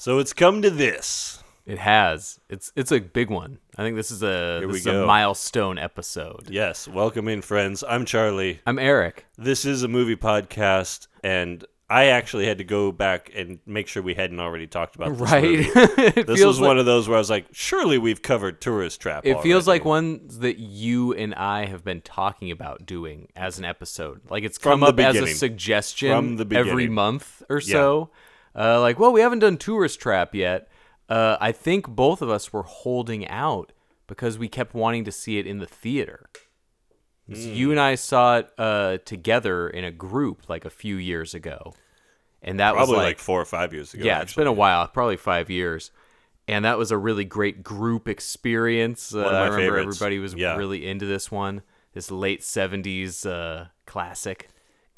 So it's come to this. It has. It's it's a big one. I think this is a this is a milestone episode. Yes, welcome in, friends. I'm Charlie. I'm Eric. This is a movie podcast, and I actually had to go back and make sure we hadn't already talked about this Right. This was like, one of those where I was like, surely we've covered Tourist Trap. It feels like ones that you and I have been talking about doing as an episode. Like it's From come up as a suggestion every month or so. Uh, like, well, we haven't done Tourist Trap yet. Uh, I think both of us were holding out because we kept wanting to see it in the theater. Hmm. You and I saw it uh, together in a group like a few years ago, and that probably was like, four or five years ago. yeah, it's been a while, probably five years, and that was a really great group experience. Uh, I remember favorites. everybody was Yeah. really into this one, this late '70s uh, classic,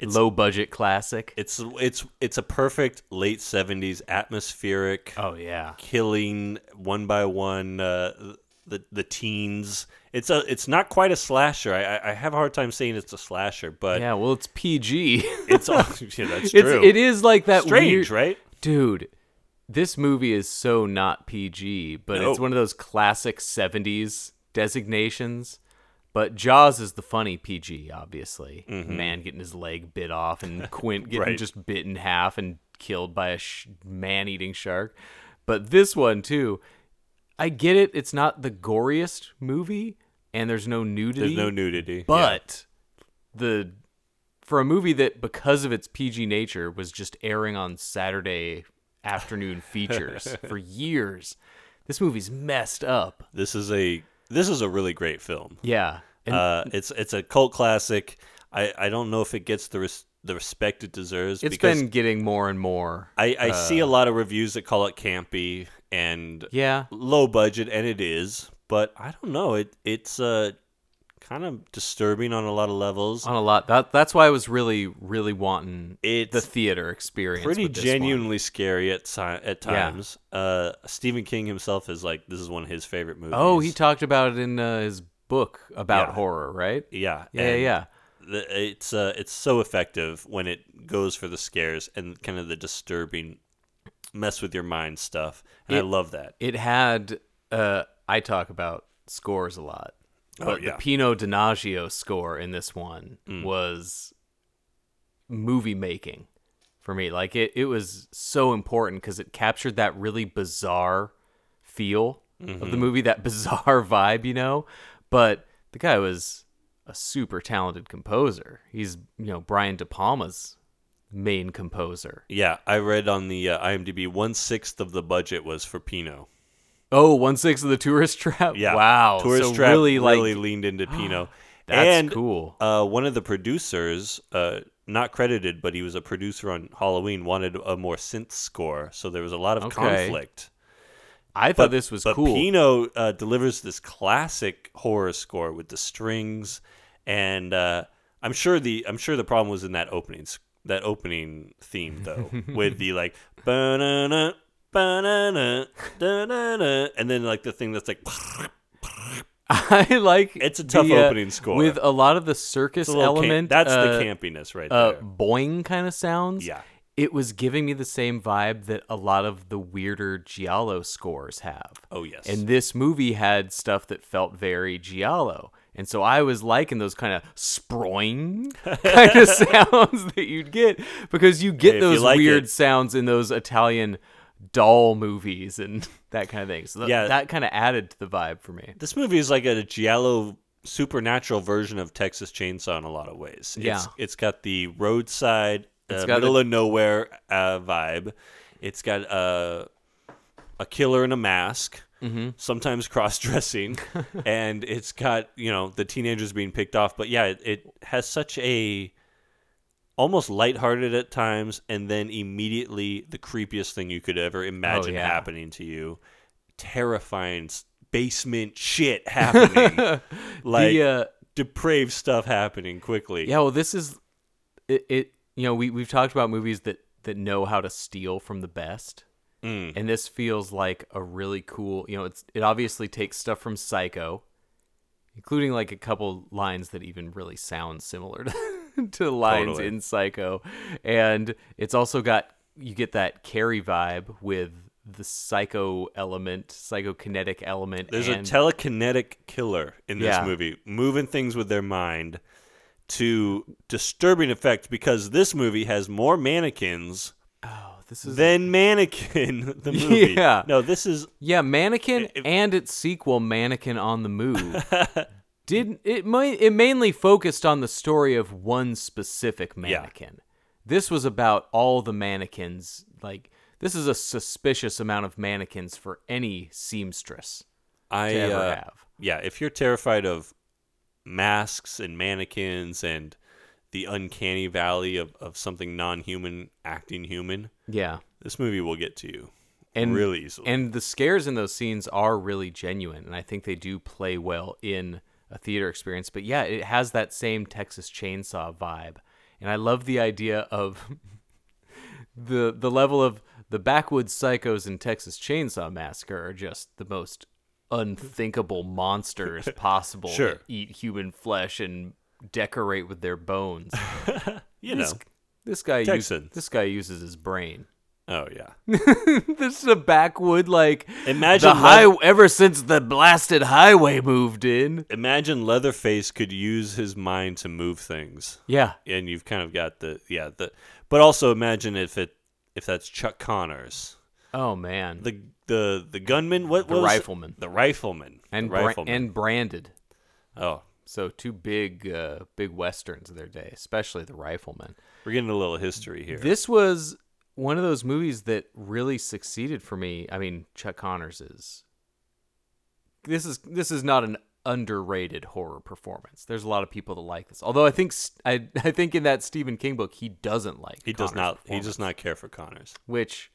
low budget classic. It's it's it's a perfect late '70s atmospheric. oh yeah, killing one by one uh, the the teens. It's a it's not quite a slasher. I I- have a hard time saying it's a slasher, but yeah. Well, it's PG. it's all, yeah, that's it's true. it is like that strange, weird, right? dude. This movie is so not PG, but it's one of those classic '70s designations. But Jaws is the funny PG, obviously. Man getting his leg bit off, and Quint getting Mm-hmm. Right. just bit in half and killed by a sh- man-eating shark. But this one too, I get it. It's not the goriest movie, and there's no nudity. There's no nudity, yeah. But the for a movie that because of its PG nature was just airing on Saturday afternoon features for years, this movie's messed up. this is a this is a really great film. Yeah. And Uh, it's it's a cult classic. I, I don't know if it gets the res- the respect it deserves. it's been getting more and more. I, I see a lot of reviews that call it campy and Yeah. low budget, and it is. But I don't know. It it's uh kind of disturbing on a lot of levels. On a lot. That that's why I was really really wanting It's the theater experience. pretty genuinely scary at si- at Yeah. times. Uh, Stephen King himself is like this is one of his favorite movies. Oh, he talked about it in uh, his book about Yeah. horror, right? yeah Yeah, yeah, and yeah. the- it's uh it's so effective when it goes for the scares and kind of the disturbing mess with your mind stuff, and I love that. It had. Uh, I talk about scores a lot, Oh, but yeah. the Pino Donaggio score in this one Mm. was movie making for me. Like it, it was so important because it captured that really bizarre feel of Mm-hmm. the movie, that bizarre vibe, you know. But the guy was a super talented composer. He's, you know, Brian De Palma's main composer. Yeah, I read on the uh, IMDb one sixth of the budget was for Pino. Oh, one sixth of the tourist trap. Yeah, wow. Tourist so Trap really, really, like leaned into Pino. That's and, cool. Uh, one of the producers, uh, not credited, but he was a producer on Halloween, wanted a more synth score, so there was a lot of Okay. conflict. I thought this was but cool. Pino uh, delivers this classic horror score with the strings, and uh, I'm sure the I'm sure the problem was in that opening that opening theme though, with the like ba-na-na, ba-na-na, da-na-na, and then like the thing that's like I like It's a tough the, uh, opening score. with a lot of the circus little camp- element. that's uh, the campiness right uh, there. boing kind of sounds. Yeah. It was giving me the same vibe that a lot of the weirder Giallo scores have. Oh yes, And this movie had stuff that felt very Giallo. And so I was liking those kind of sproing kind of sounds that you'd get because you get Hey, if you those like weird it- sounds in those Italian doll movies and that kind of thing. So th- Yeah. that kind of added to the vibe for me. this movie is like a giallo supernatural version of Texas Chainsaw in a lot of ways. Yeah. It's, it's got the roadside, It's uh, got middle the- of nowhere uh, vibe. It's got uh, a killer in a mask, Mm-hmm. sometimes cross dressing, and it's got you know the teenagers being picked off. But yeah, it, it has such a almost lighthearted at times, and then immediately the creepiest thing you could ever imagine yeah. happening to you. Terrifying basement shit happening. like the, uh, depraved stuff happening quickly. Yeah, well, this is it. it you know, we we've talked about movies that that know how to steal from the best, Mm. and this feels like a really cool. You know, it's it obviously takes stuff from Psycho, including like a couple lines that even really sound similar to, to lines Totally. in Psycho, and it's also got you get that Carrie vibe with the psycho element, psychokinetic element. There's and, a telekinetic killer in this Yeah. movie, moving things with their mind to disturbing effect because this movie has more mannequins oh, this is than Mannequin, the movie. Yeah. No, this is Yeah, Mannequin If- and its sequel, Mannequin on the Move, did it? mi- It mainly focused on the story of one specific mannequin. This was about all the mannequins. Like this is a suspicious amount of mannequins for any seamstress I to ever uh, have. yeah, if you're terrified of masks and mannequins and the uncanny valley of, of something non-human acting human, Yeah, this movie will get to you and really easily. And the scares in those scenes are really genuine, and I think they do play well in a theater experience. But yeah, it has that same Texas Chainsaw vibe, and I love the idea of the the level of the backwoods psychos in Texas Chainsaw Massacre are just the most unthinkable monsters possible. Sure. eat human flesh and decorate with their bones. you know. This, this guy use, Texans. this guy uses his brain. Oh yeah. this is a backwood like Imagine the high ever since the blasted highway moved in. Imagine Leatherface could use his mind to move things. Yeah, and you've kind of got the yeah the but also imagine if it if that's Chuck Connors Oh man, the the the gunman what The what was it? rifleman. the rifleman and the bra- and branded. oh So two big uh, big westerns of their day, especially the Rifleman. we're getting a little history here This was one of those movies that really succeeded for me. I mean, Chuck Connors is this is this is not an underrated horror performance. There's a lot of people that like this. Although I think I I think in that Stephen King book he doesn't like. he does not he does not care for Connors Which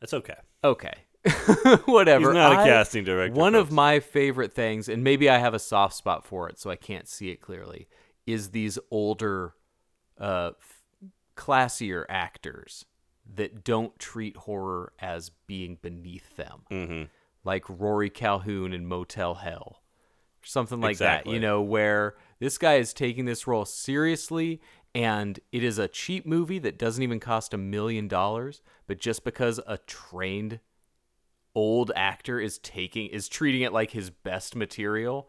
that's okay okay. Whatever. he's not a casting director One of my favorite things, and maybe I have a soft spot for it, so I can't see it clearly, is these older, uh, f- classier actors that don't treat horror as being beneath them, mm-hmm. like Rory Calhoun in Motel Hell, or something like that. You know, where this guy is taking this role seriously. And it is a cheap movie that doesn't even cost a million dollars, but just because a trained old actor is taking is treating it like his best material,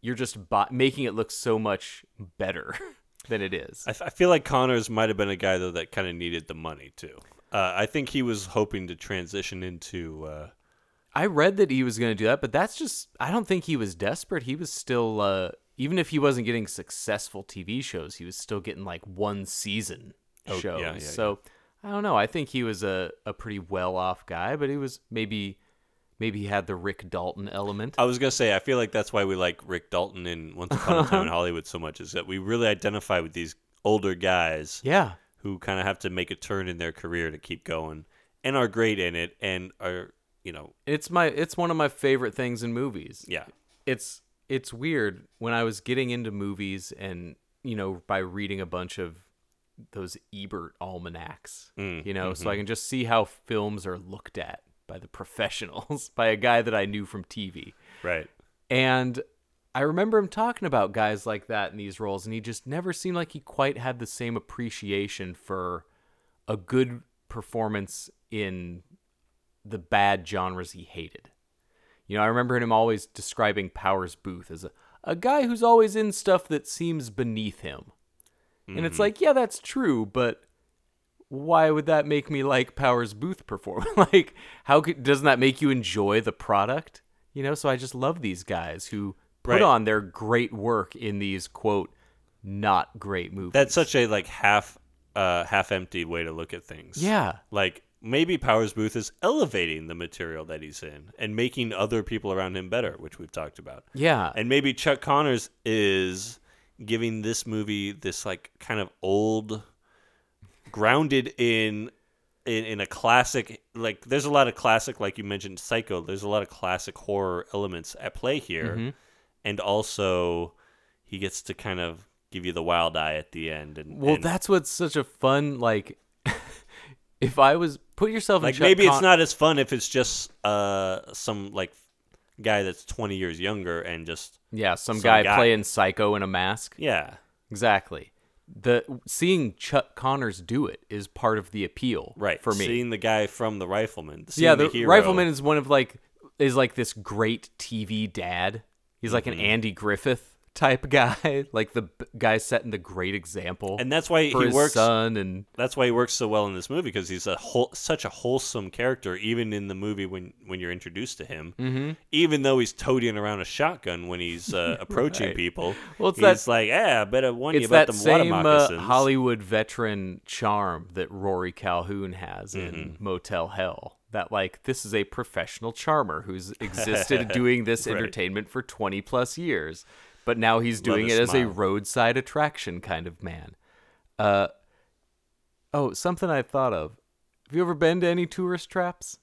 you're just bo- making it look so much better than it is. I, f- I feel like Connors might have been a guy though that kind of needed the money too uh, I think he was hoping to transition into uh, I read that he was going to do that, but that's just I don't think he was desperate. He was still uh even if he wasn't getting successful TV shows, he was still getting like one season Oh, shows. yeah, yeah, so I don't know. I think he was a, a pretty well off guy, but he was maybe maybe he had the Rick Dalton element. I was gonna say I feel like that's why we like Rick Dalton in Once Upon a Time in Hollywood so much is that we really identify with these older guys yeah. who kind of have to make a turn in their career to keep going and are great in it and are you know It's my it's one of my favorite things in movies. yeah it's it's weird when I was getting into movies and you know by reading a bunch of those Ebert almanacs, Mm, you know, so mm-hmm. I can just see how films are looked at by the professionals, by a guy that I knew from TV. right And I remember him talking about guys like that in these roles, and he just never seemed like he quite had the same appreciation for a good performance in the bad genres he hated. You know, I remember him always describing Powers Boothe as a, a guy who's always in stuff that seems beneath him. And it's mm-hmm. like, yeah, that's true, but why would that make me like Powers Boothe perform? like, how could, doesn't that make you enjoy the product? You know, so I just love these guys who put Right. on their great work in these quote not great movies. that's such a like half uh half empty way to look at things yeah, like maybe Powers Boothe is elevating the material that he's in and making other people around him better which we've talked about yeah, and maybe Chuck Connors is giving this movie this like kind of old grounded in, in in a classic like there's a lot of classic like you mentioned Psycho. There's a lot of classic horror elements at play here, Mm-hmm. and also he gets to kind of give you the wild eye at the end. And Well, and, that's what's such a fun like. if I was put yourself in like maybe it's not as fun if it's just uh some like guy that's 20 years younger and just yeah some, some guy, guy. playing Psycho in a mask. yeah Exactly. The seeing Chuck Connors do it is part of the appeal, right For me, seeing the guy from the rifleman seeing yeah, the, hero, Rifleman is one of like is like this great TV dad. He's like Mm-hmm. an Andy Griffith type guy, like the guy setting the great example. and that's why he his works son and that's why he works so well in this movie because he's a whole, such a wholesome character even in the movie when when you're introduced to him mm-hmm. even though he's toting around a shotgun when he's uh, approaching Right. people Well, it's he's that- like yeah I better warn you about water same uh, Hollywood veteran charm that Rory Calhoun has in Mm-hmm. Motel Hell. That like this is a professional charmer who's existed doing this Right. entertainment for 20 plus years, but now he's doing it as a roadside attraction kind of man. Uh Oh, something I thought of. Have you ever been to any tourist traps?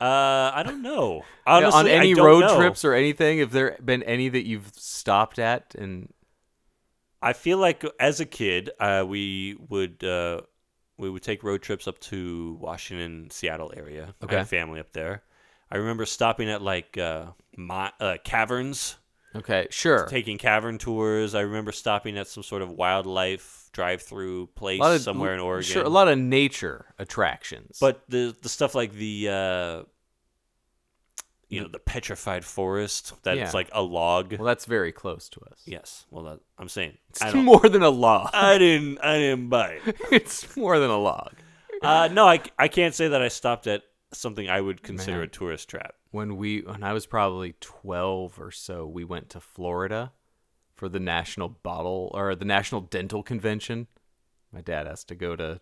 uh I don't know Yeah, honestly on I any road know. trips or anything? Have there been any that you've stopped at and I feel like as a kid, uh, we would uh, we would take road trips up to Washington, Seattle area. Okay. family up there. I remember stopping at like uh, my, uh, caverns, Okay, sure. taking cavern tours. I remember stopping at some sort of wildlife drive-through place of- somewhere in Oregon. Sure, a lot of nature attractions. but the the stuff like the uh, you know the petrified forest that's Yeah. like a log. well, that's very close to us. yes, well that, I'm saying It's more than a log. I didn't. I didn't buy it. it's more than a log. Uh, no, I, I can't say that I stopped at something I would consider Man. a tourist trap. When we when I was probably 12 or so, we went to Florida for the National Bottle or the National Dental Convention. My dad has to go to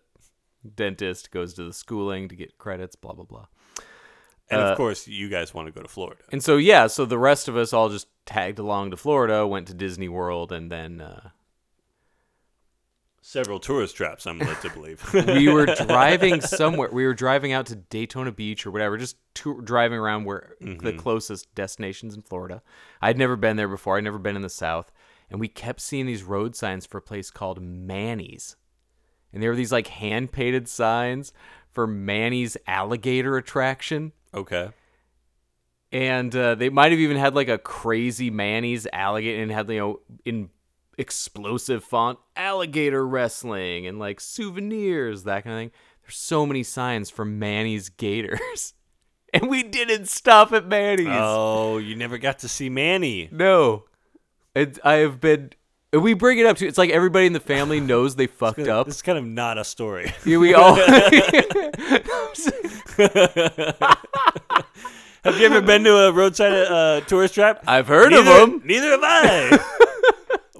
dentist, goes to the schooling to get credits, blah blah blah. And Uh, of course, you guys want to go to Florida. And so yeah, so the rest of us all just tagged along to Florida, went to Disney World, and then uh, Several tourist traps, I'm led to believe. we were driving somewhere. We were driving out to Daytona Beach or whatever, just tour, driving around where the closest destinations in Florida. I'd never been there before. I'd never been in the South, and we kept seeing these road signs for a place called Manny's, and there were these like hand painted signs for Manny's alligator attraction. okay. And uh, they might have even had like a crazy Manny's alligator and had you know in explosive font alligator wrestling and like souvenirs that kind of thing. There's so many signs for Manny's Gators, and we didn't stop at Manny's. Oh, you never got to see Manny. No, it, I have been. We bring it up to. It's like everybody in the family knows they fucked up. It's kind of not a story. Here we all. have you ever been to a roadside uh, tourist trap? I've heard neither, of them. Neither have I.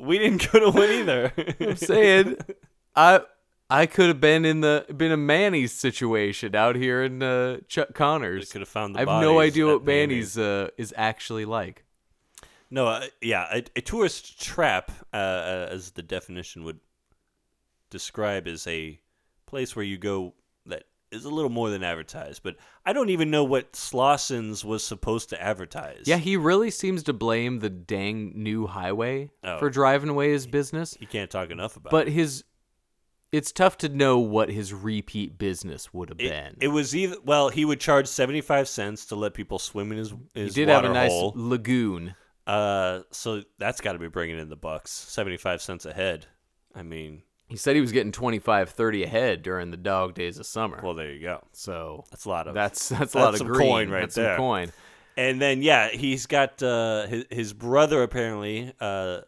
we didn't go to one either. I'm saying, I I could have been in the been a Manny's situation out here in uh, Chuck Connors. could have found the I have no idea what Manny's uh, is actually like. No, uh, yeah, a, a tourist trap, uh, uh, as the definition would describe, is a place where you go is a little more than advertised. But I don't even know what Slausen's was supposed to advertise. Yeah, he really seems to blame the dang new highway Oh. for driving away his business. he can't talk enough about But it. But his, it's tough to know what his repeat business would have It, been. it was either well, he would charge seventy five cents to let people swim in his he his did have a nice hole. lagoon. Uh, so that's got to be bringing in the bucks, seventy five cents a head. I mean, He said he was getting 25, 30 a head during the dog days of summer. well, there you go. so That's a lot of that's that's a lot of green. coin right that's there. Some coin. And then yeah, he's got uh, his his brother apparently, uh,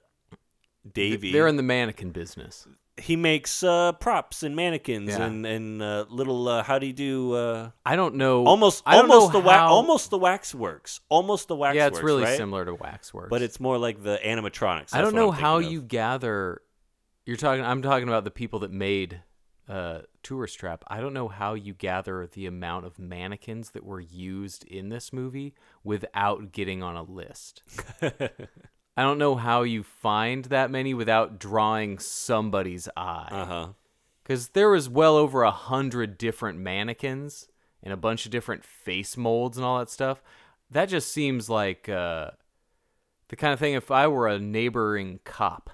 Davey. They're in the mannequin business. he makes uh, props and mannequins Yeah. and and uh, little uh, how do you do uh, I don't know. almost don't almost know the wax almost the waxworks almost the waxworks. Yeah, it's really right? similar to Waxworks. but it's more like the animatronics. I don't know how you gather. You're talking. I'm talking about the people that made uh, Tourist Trap. I don't know how you gather the amount of mannequins that were used in this movie without getting on a list. I don't know how you find that many without drawing somebody's eye. Uh huh. because there was well over a hundred different mannequins and a bunch of different face molds and all that stuff. That just seems like uh, the kind of thing if I were a neighboring cop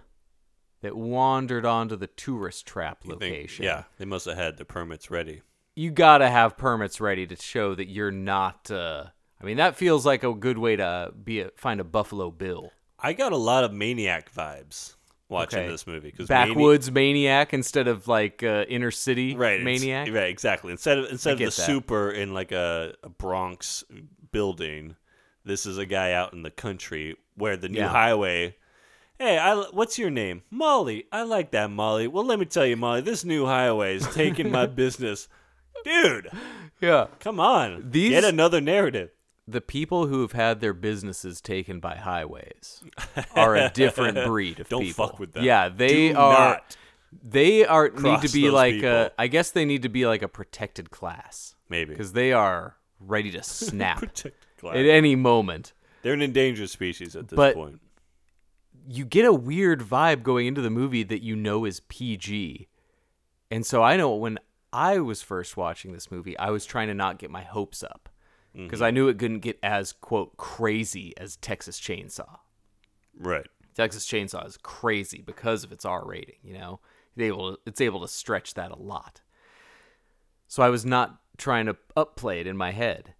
that wandered onto the tourist trap You think- location. yeah, they must have had the permits ready. you gotta have permits ready to show that you're not. Uh, I mean, that feels like a good way to be a, find a Buffalo Bill. I got a lot of Maniac vibes watching Okay. this movie because Backwoods maniac instead of like uh, inner city right, maniac. right, exactly. Instead of instead of the that. super in like a, a Bronx building, this is a guy out in the country where the new Yeah. highway. Hey, I, what's your name? Molly. I like that, Molly. Well, let me tell you, Molly, this new highway is taking my business. Dude, Yeah. come on. These- Get another narrative. The people who have had their businesses taken by highways are a different breed of Don't people. fuck with them. Yeah, they Do are. not. They are need to be like people. a. I guess they need to be like a protected class Maybe. because they are ready to snap at any moment. They're an endangered species at this But- point. You get a weird vibe going into the movie that you know is PG. And so I know when I was first watching this movie, I was trying to not get my hopes up because I mm-hmm. knew it couldn't get as quote crazy as Texas Chainsaw. Right. Texas Chainsaw is crazy because of its R rating, you know. It's able it's able to stretch that a lot. So I was not trying to upplay it in my head.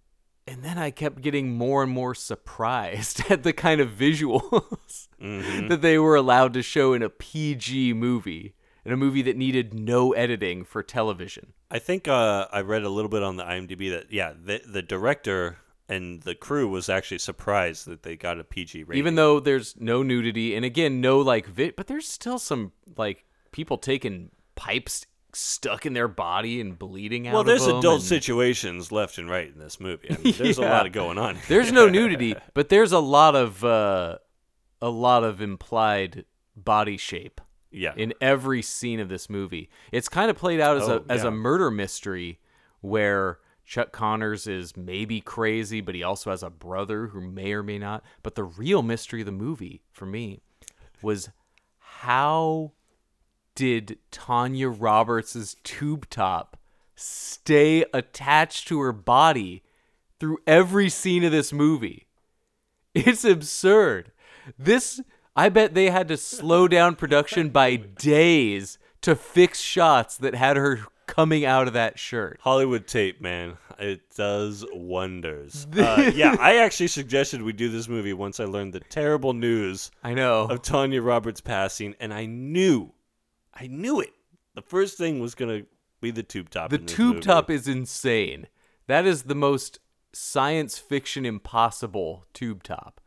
And then I kept getting more and more surprised at the kind of visuals that they were allowed to show in a PG movie, in a movie that needed no editing for television. I think uh, I read a little bit on the IMDb that yeah, the the director and the crew was actually surprised that they got a PG rating. Even though there's no nudity and again no like vit, but there's still some like people taking pipes stuck in their body and bleeding out. well, there's adult and- situations left and right in this movie. I mean, there's a lot of going on. here. There's no nudity, but there's a lot of uh, a lot of implied body shape yeah, in every scene of this movie. It's kind of played out as Oh, a as a murder mystery where Chuck Connors is maybe crazy, but he also has a brother who may or may not. But the real mystery of the movie for me was how did Tanya Roberts' tube top stay attached to her body through every scene of this movie? It's absurd. This, I bet they had to slow down production by days to fix shots that had her coming out of that shirt. Hollywood tape, man, it does wonders. Uh, yeah, I actually suggested we do this movie once I learned the terrible news I know. of Tanya Roberts passing, and I knew, I knew it. The first thing was gonna be the tube top. The tube movie. top is insane. That is the most science fiction impossible tube top.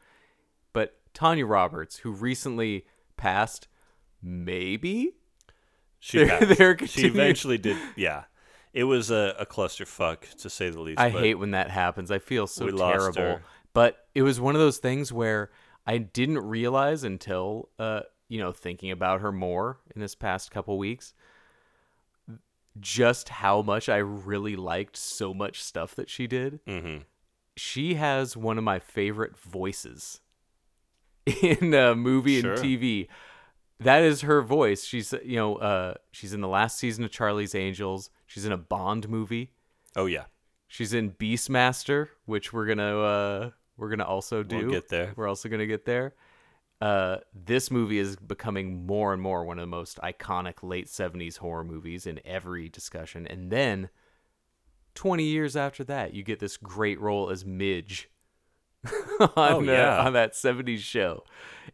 But Tanya Roberts, who recently passed, maybe She, They're- they're she eventually did. Yeah, it was a, a clusterfuck to say the least. I hate when that happens. I feel so terrible. But it was one of those things where I didn't realize until uh, you know, thinking about her more in this past couple weeks, just how much I really liked so much stuff that she did. Mm-hmm. She has one of my favorite voices in uh, movie Sure. and TV. That is her voice. She's you know, uh, she's in the last season of Charlie's Angels. She's in a Bond movie. Oh yeah, She's in Beastmaster, which we're gonna uh, we're gonna also do. We'll get there. We're also gonna get there. Uh, this movie is becoming more and more one of the most iconic late '70s horror movies in every discussion. And then, 20 years after that, you get this great role as Midge on Oh, yeah. uh, on that '70s show.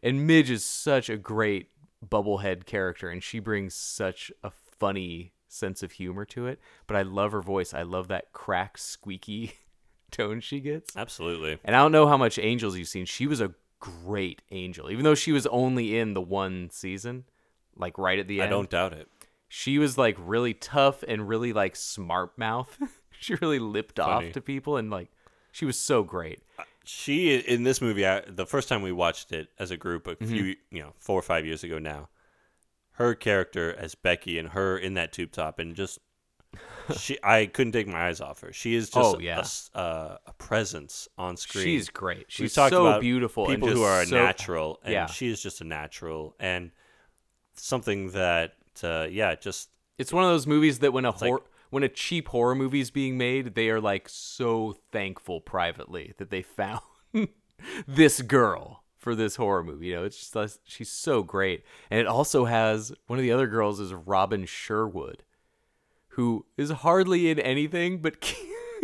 And Midge is such a great bubblehead character, and she brings such a funny sense of humor to it. But I love her voice. I love that crack, squeaky tone she gets. absolutely. And I don't know how much Angels you've seen. She was a great angel, even though she was only in the one season, like right at the end. I don't doubt it. She was like really tough and really like smart mouth. she really lipped Funny. off to people and like she was so great. She in this movie, I, the first time we watched it as a group, a Mm-hmm. few you know four or five years ago now, her character as Becky and her in that tube top and just she, I couldn't take my eyes off her. She is just Oh, a yeah. s- uh, a presence on screen. She's great. She's so about beautiful. and People who are a so- natural, and Yeah. she is just a natural, and something that uh, yeah, just It's one of those movies that when a like- when a cheap horror movie is being made, they are like so thankful privately that they found this girl for this horror movie. You know, it's just like- she's so great, and it also has one of the other girls is Robin Sherwood, who is hardly in anything, but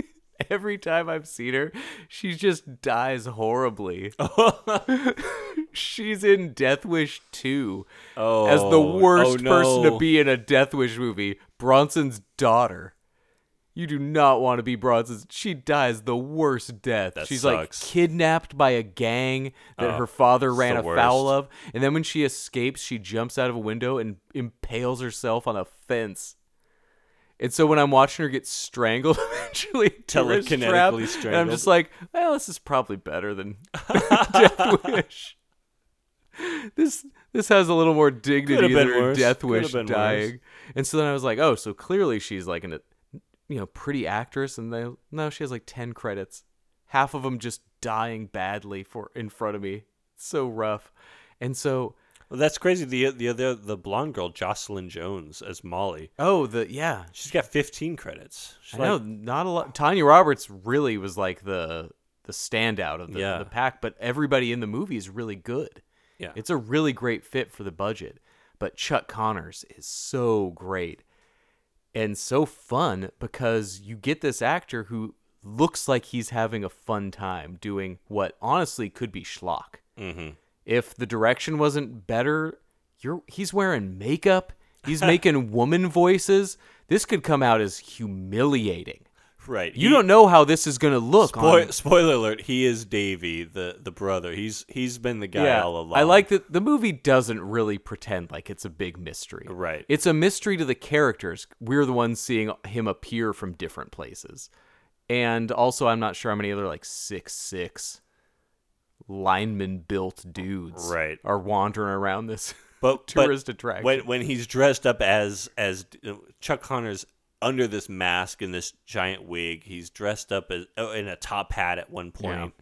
every time I've seen her, she just dies horribly. She's in Death Wish 2 Oh, as the oh, oh, worst oh, no. person to be in a Death Wish movie, Bronson's daughter. You do not want to be Bronson's. She dies the worst death. That She's sucks. like kidnapped by a gang that Oh, her father ran afoul of. And then when she escapes, she jumps out of a window and impales herself on a fence. And so when I'm watching her get strangled eventually, Telekinetically And I'm just like, well, this is probably better than Death Wish. This this has a little more dignity than worse. Death Wish been worse. dying. And so then I was like, oh, so clearly she's like an, a you know, pretty actress. And they no, she has like ten credits, half of them just dying badly for in front of me. so rough. And so Well, that's crazy. The the other the blonde girl, Jocelyn Jones, as Molly. oh the yeah, She's got 15 credits. She's I know not a lot. Tanya Roberts really was like the the standout of the, Yeah. the pack, but everybody in the movie is really good. Yeah. It's a really great fit for the budget. But Chuck Connors is so great and so fun because you get this actor who looks like he's having a fun time doing what honestly could be schlock. Mm-hmm. If the direction wasn't better, you're he's wearing makeup. He's making woman voices. This could come out as humiliating. Right. You he- don't know how this is going to look. Spoil, spoiler alert: He is Davy, the the brother. He's he's been the guy all along. I like that the movie doesn't really pretend like it's a big mystery. Right. It's a mystery to the characters. We're the ones seeing him appear from different places. And also I'm not sure how many other like six six lineman built dudes Right. are wandering around this but tourist but attraction. When when he's dressed up as as Chuck Connors under this mask and this giant wig, he's dressed up as oh, in a top hat at one point.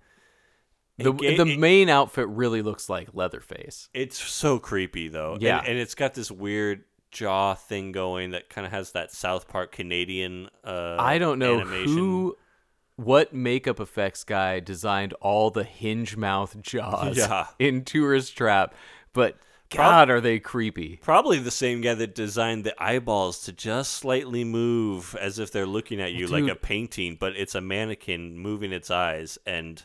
the It the it- main outfit really looks like Leatherface. It's so creepy though. Yeah. and, and it's got this weird jaw thing going that kind of has that South Park Canadian. Uh, I don't know animation. who, what makeup effects guy designed all the hinge mouth jaws Yeah. in Tourist Trap, but God, are they creepy? Probably the same guy that designed the eyeballs to just slightly move as if they're looking at you like a painting, but it's a mannequin moving its eyes and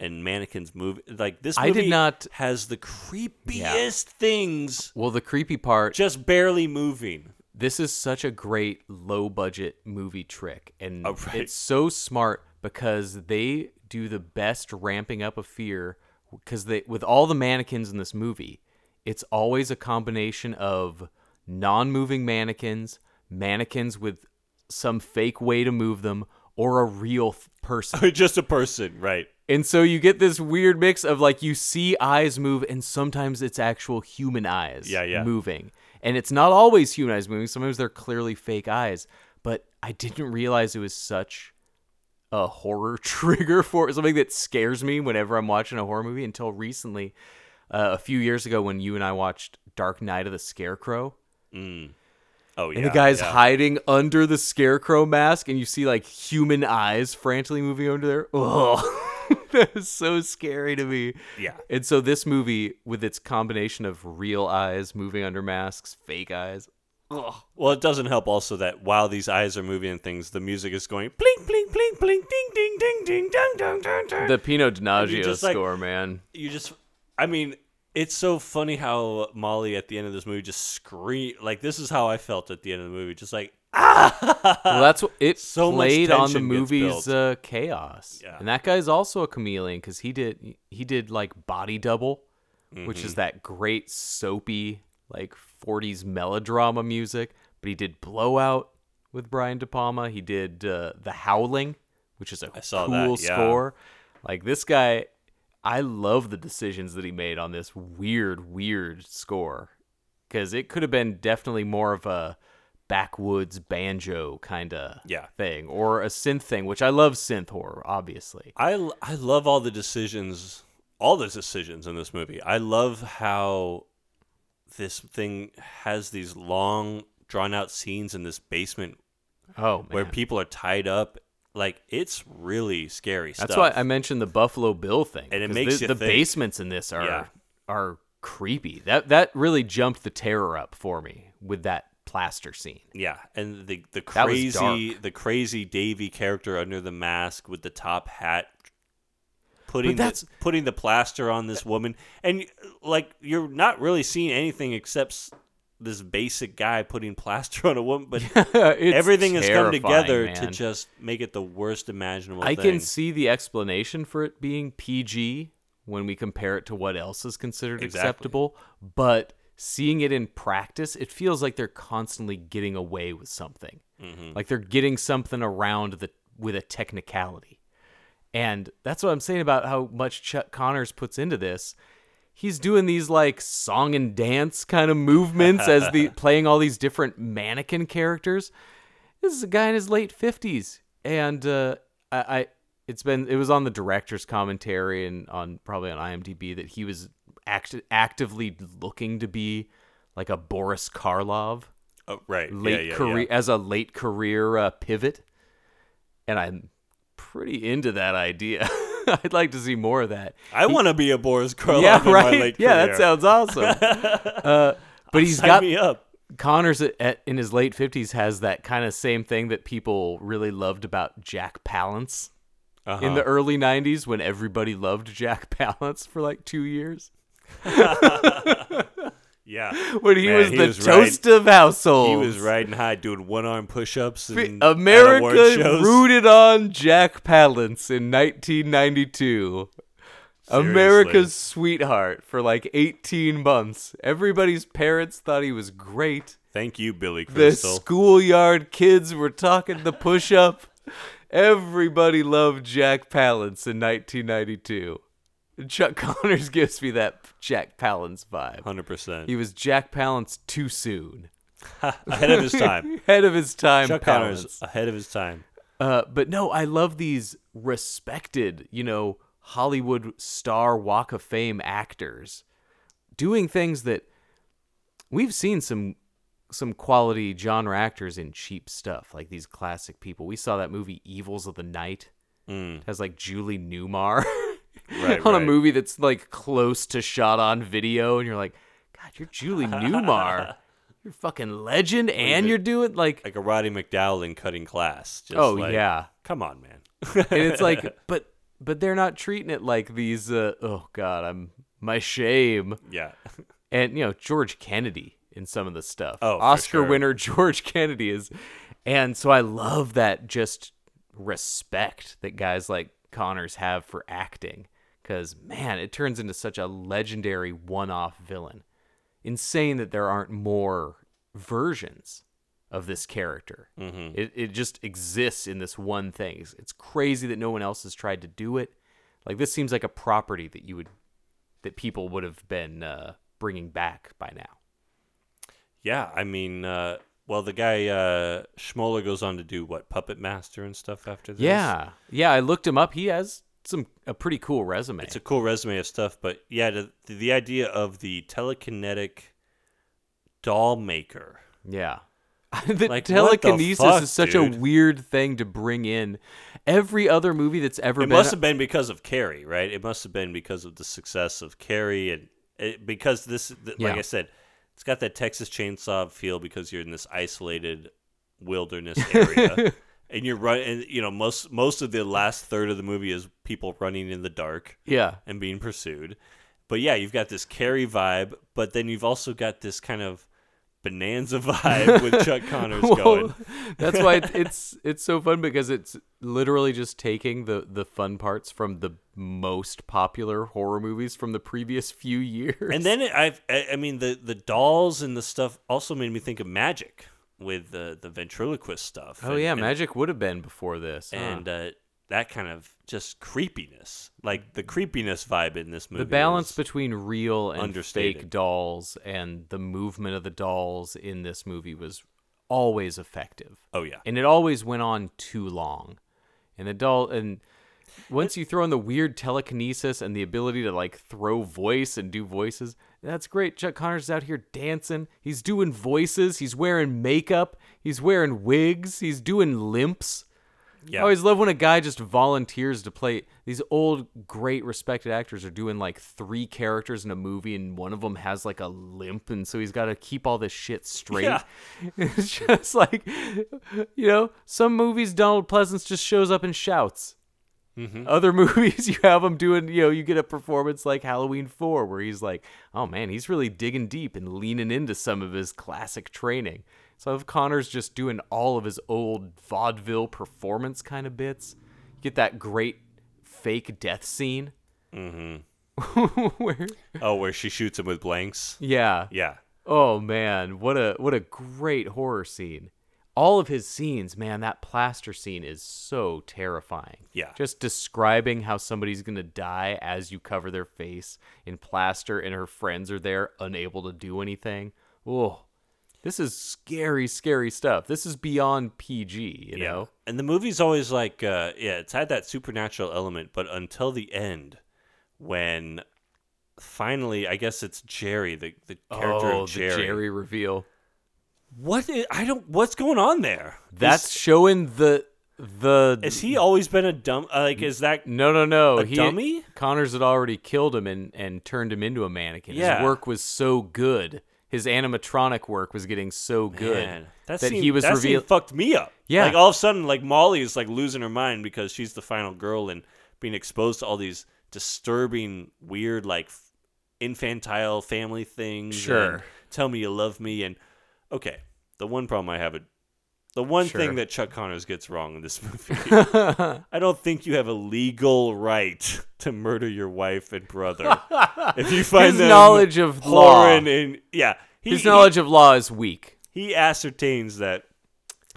and mannequins move like this I did not- has the creepiest things Well, the creepy part, just barely moving. This is such a great low budget movie trick, and Oh, right. it's so smart because they do the best ramping up of fear because they with all the mannequins in this movie, it's always a combination of non-moving mannequins, mannequins with some fake way to move them, or a real th- person. just a person, right? And so you get this weird mix of like you see eyes move and sometimes it's actual human eyes Yeah, yeah. moving. And it's not always human eyes moving. Sometimes they're clearly fake eyes. But I didn't realize it was such a horror trigger for something that scares me whenever I'm watching a horror movie until recently. Uh, a few years ago when you and I watched Dark Night of the Scarecrow. Oh yeah. And the guy's yeah. hiding under the scarecrow mask, and you see like human eyes frantically moving under there. Oh, that is so scary to me. Yeah. And so this movie, with its combination of real eyes moving under masks, fake eyes. Well, it doesn't help also that while these eyes are moving and things, the music is going blink, blink, blink, blink, ding, ding, ding, ding, ding, ding, ding, ding. The Pino Donaggio just, like- score, man. you just i mean it's so funny how molly at the end of this movie just scream like this is how i felt at the end of the movie just like Well, that's what it So played on the movie's uh, chaos. Yeah. And that guy's also a chameleon because he did he did like Body Double, which Mm-hmm. is that great soapy like 40s melodrama music. But he did Blowout with Brian De Palma. He did uh, The Howling, which is a saw cool that, yeah. score. Like this guy, I love the decisions that he made on this weird, weird score because it could have been definitely more of a backwoods banjo kind of Yeah. thing or a synth thing, which I love synth horror, obviously. i i love all the decisions all the decisions in this movie i love how this thing has these long drawn out scenes in this basement Oh man. where people are tied up. Like it's really scary That's why I mentioned the Buffalo Bill thing. And it makes the, the basements in this are Yeah. are creepy. That that really jumped the terror up for me with that plaster scene. Yeah, and the the crazy the crazy Davy character under the mask with the top hat putting that's- the, putting the plaster on this woman and like you're not really seeing anything except this basic guy putting plaster on a woman but everything has come together to just make it the worst imaginable I thing. can see the explanation for it being PG when we compare it to what else is considered Exactly. acceptable, but seeing it in practice, it feels like they're constantly getting away with something. Mm-hmm. Like they're getting something around the with a technicality. And that's what I'm saying about how much Chuck Connors puts into this. He's doing these like song and dance kind of movements as the playing all these different mannequin characters. This is a guy in his late fifties, and uh, I, I it's been it was on the director's commentary and on probably on IMDb that he was act- actively looking to be like a Boris Karloff oh, right late yeah, yeah, career yeah. as a late career uh, pivot, and I'm pretty into that idea. I'd like to see more of that. I want to be a Boris Karloff yeah, in my right. Yeah, that sounds awesome. uh, but he's got me up Connors at, at, in his late fifties has that kind of same thing that people really loved about Jack Palance Uh-huh. in the early '90s when everybody loved Jack Palance for like two years yeah when he Man, was he the was toast of households. He was riding high, doing one arm push ups and America rooted on Jack Palance in 1992. America's sweetheart for like 18 months. Everybody's parents thought he was great. Thank you, Billy Crystal. The schoolyard kids were talking the push up. Everybody loved Jack Palance in 1992. Chuck Connors gives me that Jack Palance vibe. Hundred percent He was Jack Palance too soon. ahead of his time. Ahead of his time. Chuck Palance. Connors ahead of his time. Uh, but no, I love these respected, you know, Hollywood star Walk of Fame actors doing things that we've seen some some quality genre actors in cheap stuff, like these classic people. We saw that movie Evils of the Night. It has like Julie Newmar Mm. Right, on a movie that's like close to shot on video, and you're like, God, you're Julie Newmar. You're fucking legend, and you're doing like Like a Roddy McDowall in Cutting Class. Just Oh, like, yeah. Come on, man. and it's like but but they're not treating it like these uh, oh god i'm my shame yeah. and you know george kennedy in some of the stuff Oh, oscar sure. winner george kennedy is and so i love that just respect that guys like connors have for acting because man it turns into such a legendary one-off villain insane that there aren't more versions of this character. Mm-hmm. It it just exists in this one thing. It's, it's crazy that no one else has tried to do it. Like this seems like a property that you would that people would have been uh, bringing back by now. Yeah, I mean, uh, well, the guy uh, Schmoeller goes on to do what Puppet Master and stuff after this. Yeah, yeah. I looked him up. He has some a pretty cool resume. it's a cool resume of stuff. But yeah, the, the idea of the telekinetic doll maker. Yeah. the Like, what the telekinesis fuck, is such dude? a weird thing to bring in. Every other movie that's ever been It been must have been because of Carrie, right? It must have been because of the success of Carrie, and it, because this, th- like I said, it's got that Texas Chainsaw feel because you're in this isolated wilderness area, and you're running. And you know, most most of the last third of the movie is people running in the dark yeah. and being pursued. But yeah, you've got this Carrie vibe, but then you've also got this kind of bonanza vibe with Chuck Connors Well, going. That's why it's, it's it's so fun because it's literally just taking the the fun parts from the most popular horror movies from the previous few years. And then it, I've, I I mean, the the dolls and the stuff also made me think of Magic with the the ventriloquist stuff. oh and, yeah, and- Magic would have been before this. huh? and uh, that kind of just creepiness, like the creepiness vibe in this movie. the balance between real and fake dolls and the movement of the dolls in this movie was always effective. Oh yeah, and it always went on too long. And the doll and once you throw in the weird telekinesis and the ability to like throw voice and do voices, that's great. Chuck Connors is out here dancing. He's doing voices. He's wearing makeup. He's wearing wigs. He's doing limps. Yeah. I always love when a guy just volunteers to play. These old, great, respected actors are doing like three characters in a movie, and one of them has like a limp, and so he's got to keep all this shit straight. Yeah. it's just like, you know, some movies Donald Pleasence just shows up and shouts. Other movies, you have him doing, you know, you get a performance like Halloween 4 where he's like, oh man, he's really digging deep and leaning into some of his classic training. So if Connor's just doing all of his old vaudeville performance kind of bits, you get that great fake death scene. Mm-hmm. where, Oh, where she shoots him with blanks. yeah. Yeah. Oh man, what a what a great horror scene. All of his scenes, man, that plaster scene is so terrifying. Yeah. Just describing how somebody's going to die as you cover their face in plaster and her friends are there unable to do anything. Oh. This is scary, scary stuff. This is beyond PG, you know? And the movie's always like, uh, yeah, it's had that supernatural element, but until the end, when finally, I guess it's Jerry, the, the character oh, of Jerry. the Jerry reveal. What? i- I don't. What's going on there? That's Is, showing the the has he always been a dumb? Uh, like, is that? No, no, no. A he, dummy? Connors had already killed him and, and turned him into a mannequin. Yeah. His work was so good. His animatronic work was getting so good Man, that, that scene, he was revealed. fucked me up. Yeah. like all of a sudden, like Molly is like losing her mind because she's the final girl and being exposed to all these disturbing, weird, like infantile family things. Sure. tell me you love me, and okay. The one problem I have it. The one Sure. thing that Chuck Connors gets wrong in this movie, I don't think you have a legal right to murder your wife and brother. if you find His knowledge of law. and yeah, he, His he- knowledge of law is weak. he ascertains that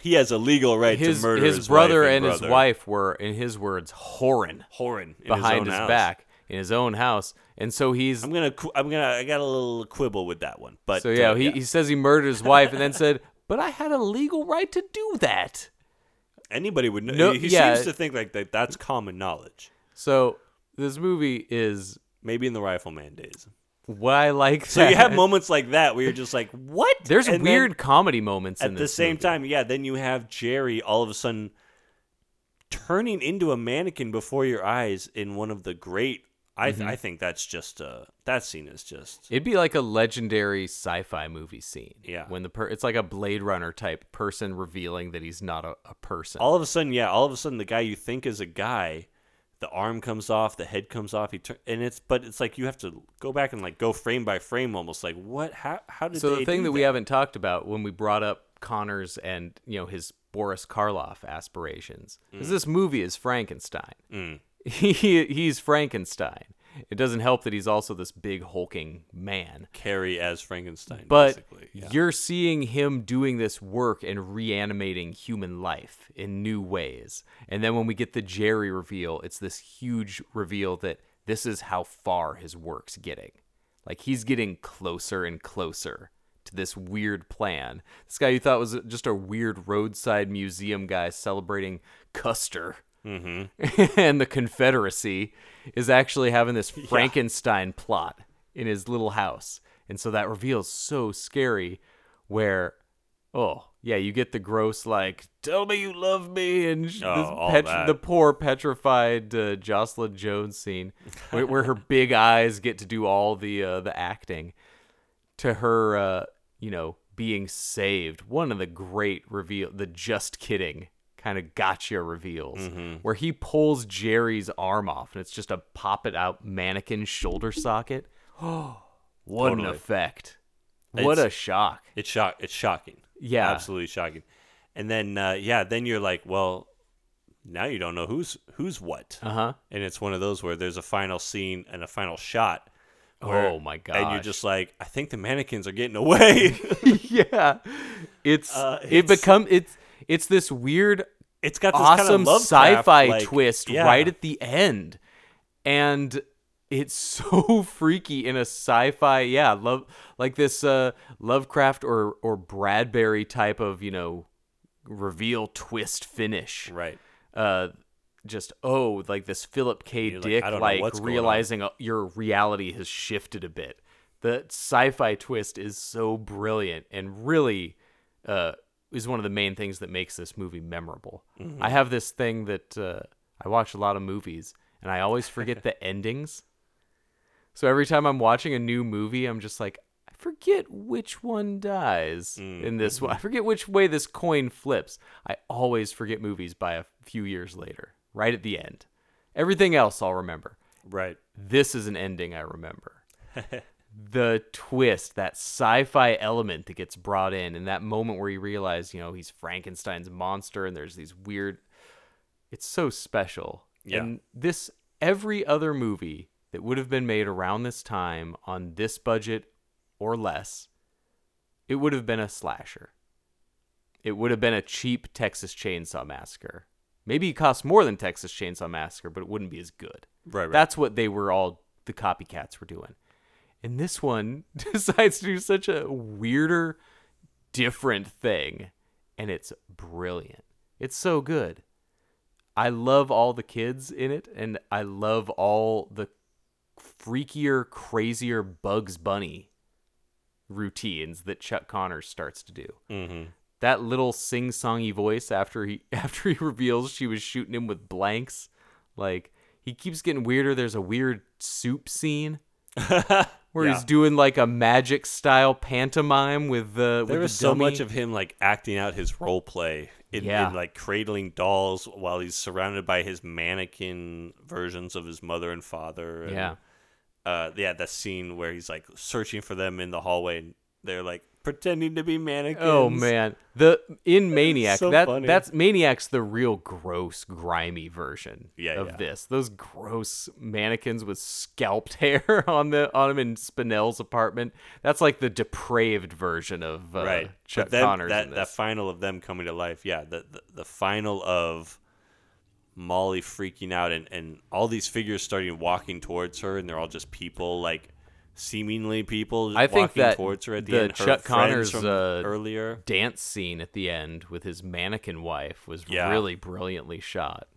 he has a legal right His to murder his, his, brother and and his wife were, in his words, whoring whoring behind his, his, back in his own house, and so he's I'm gonna, I'm gonna, I got a little quibble with that one, but so yeah, uh, he, he says he murdered his wife, and then said, "But I had a legal right to do that." anybody would know. No, he yeah. seems to think like that. That's common knowledge. So this movie is Maybe in the Rifleman days. what I like. So you have moments like that where you're just like, what? There's And then weird comedy moments in at the same movie. time. Yeah, then you have Jerry all of a sudden turning into a mannequin before your eyes in one of the great. I, Mm-hmm. I think that's just uh that scene is just It'd be like a legendary sci-fi movie scene. Yeah. When the per- it's like a Blade Runner type person revealing that he's not a, a person. all of a sudden, yeah, all of a sudden, the guy you think is a guy, the arm comes off, the head comes off. He tur- and it's but it's like you have to go back and like go frame by frame, almost like what? How? How did so they the thing do that we haven't talked about when we brought up Connors and you know his Boris Karloff aspirations Mm. is this movie is Frankenstein. He he's Frankenstein. It doesn't help that he's also this big hulking man. Carrie as Frankenstein, But basically. Yeah. you're seeing him doing this work and reanimating human life in new ways. And then when we get the Jerry reveal, it's this huge reveal that this is how far his work's getting. Like he's getting closer and closer to this weird plan. This guy you thought was just a weird roadside museum guy celebrating Custer. and the Confederacy is actually having this Frankenstein plot in his little house. And so that reveals so scary where oh, yeah, you get the gross like tell me you love me and Oh, pet- the poor petrified uh, Jocelyn Jones scene where, where her big eyes get to do all the uh, the acting to her uh, you know being saved. One of the great reveal the just kidding kind of gotcha reveals Mm-hmm. where he pulls Jerry's arm off and it's just a pop it out mannequin shoulder socket. Oh, what an effect. What a shock. It's shock. It's shocking. Yeah. absolutely shocking. And then uh, yeah, then you're like, well, now you don't know who's who's what. Uh-huh. And it's one of those where there's a final scene and a final shot. where- Oh, my god! And you're just like, I think the mannequins are getting away. yeah. It's, Uh, it it's- become it's it's this weird it's got this awesome kind of sci-fi like- twist yeah. right at the end and it's so freaky in a sci-fi yeah love like this uh lovecraft or or bradbury type of you know reveal twist finish right. uh just oh like this Philip K. You're Dick like, on. realizing uh, your reality has shifted a bit. The sci-fi twist is so brilliant and really uh, is one of the main things that makes this movie memorable. Mm-hmm. I have this thing that uh, I watch a lot of movies and I always forget the endings. So every time I'm watching a new movie, I'm just like, I forget which one dies in this one. I forget which way this coin flips. I always forget movies by a few years later, right at the end. Everything else I'll remember. Right. This is an ending I remember. the twist, that sci-fi element that gets brought in, and that moment where you realize, you know, he's Frankenstein's monster, and there's these weird. It's so special. Yeah. And this, every other movie that would have been made around this time on this budget or less, it would have been a slasher. It would have been a cheap Texas Chainsaw Massacre. Maybe it cost more than Texas Chainsaw Massacre, but it wouldn't be as good. Right, right. That's what they were all the copycats were doing. And this one decides to do such a weirder, different thing, and it's brilliant. It's so good. I love all the kids in it, and I love all the freakier, crazier Bugs Bunny routines that Chuck Connors starts to do. Mm-hmm. That little sing-songy voice after he after he reveals she was shooting him with blanks, like he keeps getting weirder. There's a weird soup scene where he's doing like a magic style pantomime with the. There with was the so much of him like acting out his role play in, Yeah. in like cradling dolls while he's surrounded by his mannequin versions of his mother and father. And, Yeah. Uh, yeah, that scene where he's like searching for them in the hallway and they're like pretending to be mannequins. Oh man, the in Maniac so that funny. that's Maniac's the real gross, grimy version Yeah, of yeah. this. Those gross mannequins with scalped hair on the on him in Spinell's apartment. That's like the depraved version of uh, right. Chuck them- Connors. that that final of them coming to life. Yeah, the the, the final of Molly freaking out and and all these figures starting walking towards her and they're all just people like seemingly people I think that towards her at the, the end. Chuck Connors, from uh, earlier. dance scene at the end with his mannequin wife was Yeah. really brilliantly shot.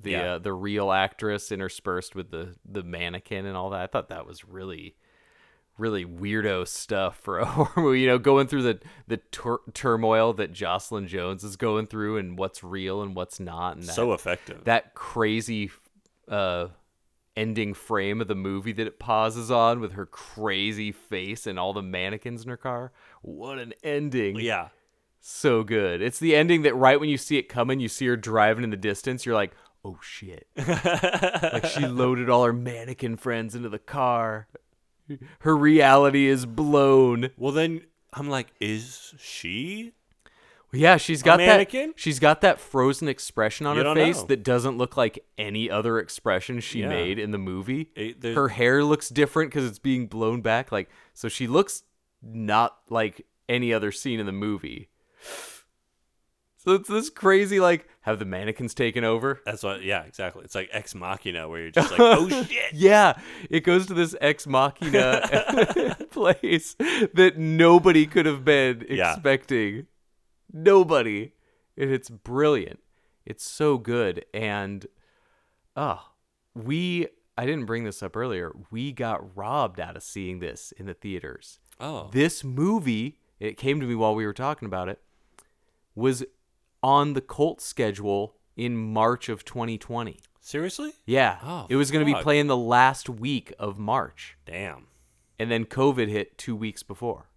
The Yeah. uh, the real actress interspersed with the the mannequin and all that. I thought that was really really weirdo stuff for a horror movie. You know, going through the the tur- turmoil that Jocelyn Jones is going through and what's real and what's not, and that, So effective. that crazy uh ending frame of the movie that it pauses on with her crazy face and all the mannequins in her car. What an ending. yeah. So good. It's the ending that right when you see it coming, you see her driving in the distance, you're like, oh shit. like she loaded all her mannequin friends into the car. Her reality is blown. Well, then I'm like, is she? Yeah, she's got that. mannequin? She's got that frozen expression on You her don't face know. that doesn't look like any other expression she Yeah. made in the movie. It- there's- her hair looks different because it's being blown back. Like so, she looks not like any other scene in the movie. So it's this crazy like have the mannequins taken over? That's what. Yeah, exactly. It's like ex machina, where you're just like, oh shit. Yeah, it goes to this ex machina place that nobody could have been Yeah. expecting. Nobody. And it's brilliant. It's so good. And oh, we I didn't bring this up earlier. We got robbed out of seeing this in the theaters. Oh, This movie, it came to me while we were talking about it, was on the cult schedule in March of 2020. seriously? Yeah. Oh, it was going to be playing the last week of March. Damn. And then COVID hit two weeks before.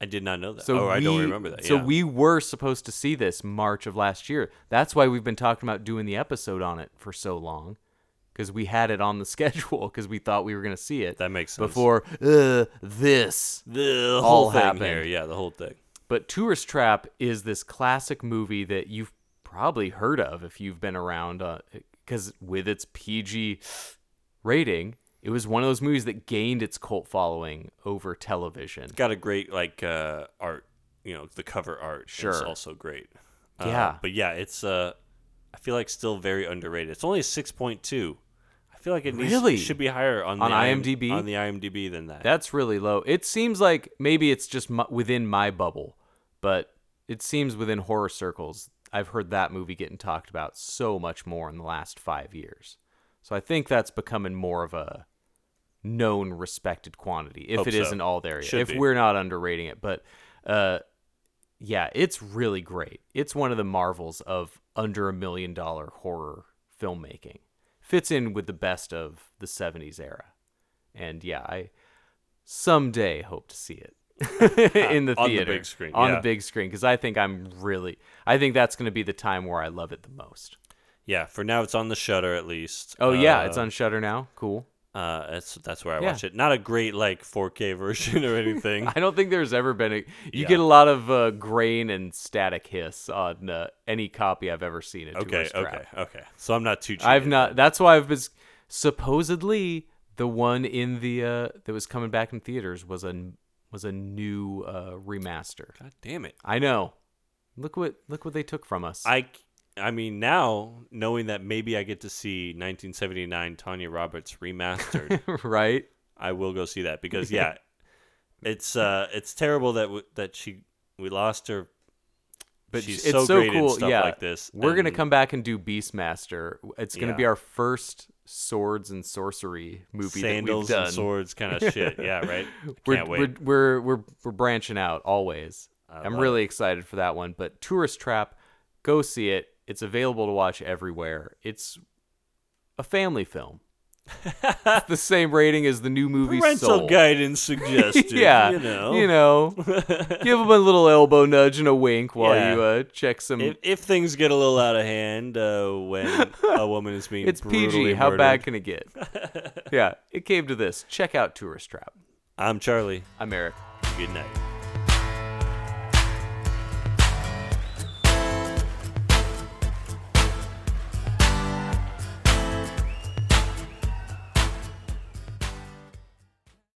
I did not know that. So oh, I don't remember that. So yeah. we were supposed to see this March of last year. That's why we've been talking about doing the episode on it for so long. Because we had it on the schedule because we thought we were going to see it. That makes sense. Before uh, this. the all whole thing happened. here. Yeah, the whole thing. But Tourist Trap is this classic movie that you've probably heard of if you've been around, because with its PG rating, it was one of those movies that gained its cult following over television. Got a great like uh art. You know, the cover art is Sure. also great. Uh, Yeah. but yeah, it's uh, I feel like still very underrated. It's only a six point two. I feel like it needs, Really? it should be higher on On the IMDb? on the IMDb than that. That's really low. It seems like maybe it's just my, within my bubble, but it seems within horror circles I've heard that movie getting talked about so much more in the last five years. So I think that's becoming more of a known, respected quantity. If Hope it so. not all there yet, Should if be. we're not underrating it, but uh, yeah, it's really great. It's one of the marvels of under a million dollar horror filmmaking. Fits in with the best of the '70s era, and yeah, I someday hope to see it in the On the theater big screen, on yeah. the big screen because I think I'm really I think that's going to be the time where I love it the most. Yeah, for now it's on the Shudder at least. Oh yeah, Uh, it's on Shudder now. Cool. Uh, that's that's where I Yeah. watch it. Not a great like 4K version or anything. I don't think there's ever been a. You Yeah. get a lot of uh, grain and static hiss on uh, any copy I've ever seen. Of okay, Tourist Trap. okay, okay. So I'm not too. Cheated. I've not. That's why I've been supposedly the one in the uh, that was coming back in theaters was a was a new uh, remaster. God damn it! I know. Look what look what they took from us. I I mean now knowing that maybe I get to see 1979 Tanya Roberts remastered, right? I will go see that because yeah, it's uh it's terrible that w- that she we lost her. But she's it's so, so, great cool. yeah, like this. We're gonna come back and do Beastmaster. It's gonna be our first swords and sorcery movie sandals that we've done. and swords kind of shit. Yeah, right. we're, Can't wait. We're, we're we're we're branching out always. I I'm love really excited for that one. But Tourist Trap, go see it. It's available to watch everywhere. It's a family film. the same rating as the new movie Parental Soul. guidance suggested. yeah, you know. you know, give them a little elbow nudge and a wink while Yeah. you uh, check some. If, if things get a little out of hand uh, when a woman is being it's PG. brutally How bad can it get? yeah, it came to this. Check out Tourist Trap. I'm Charlie. I'm Eric. Good night.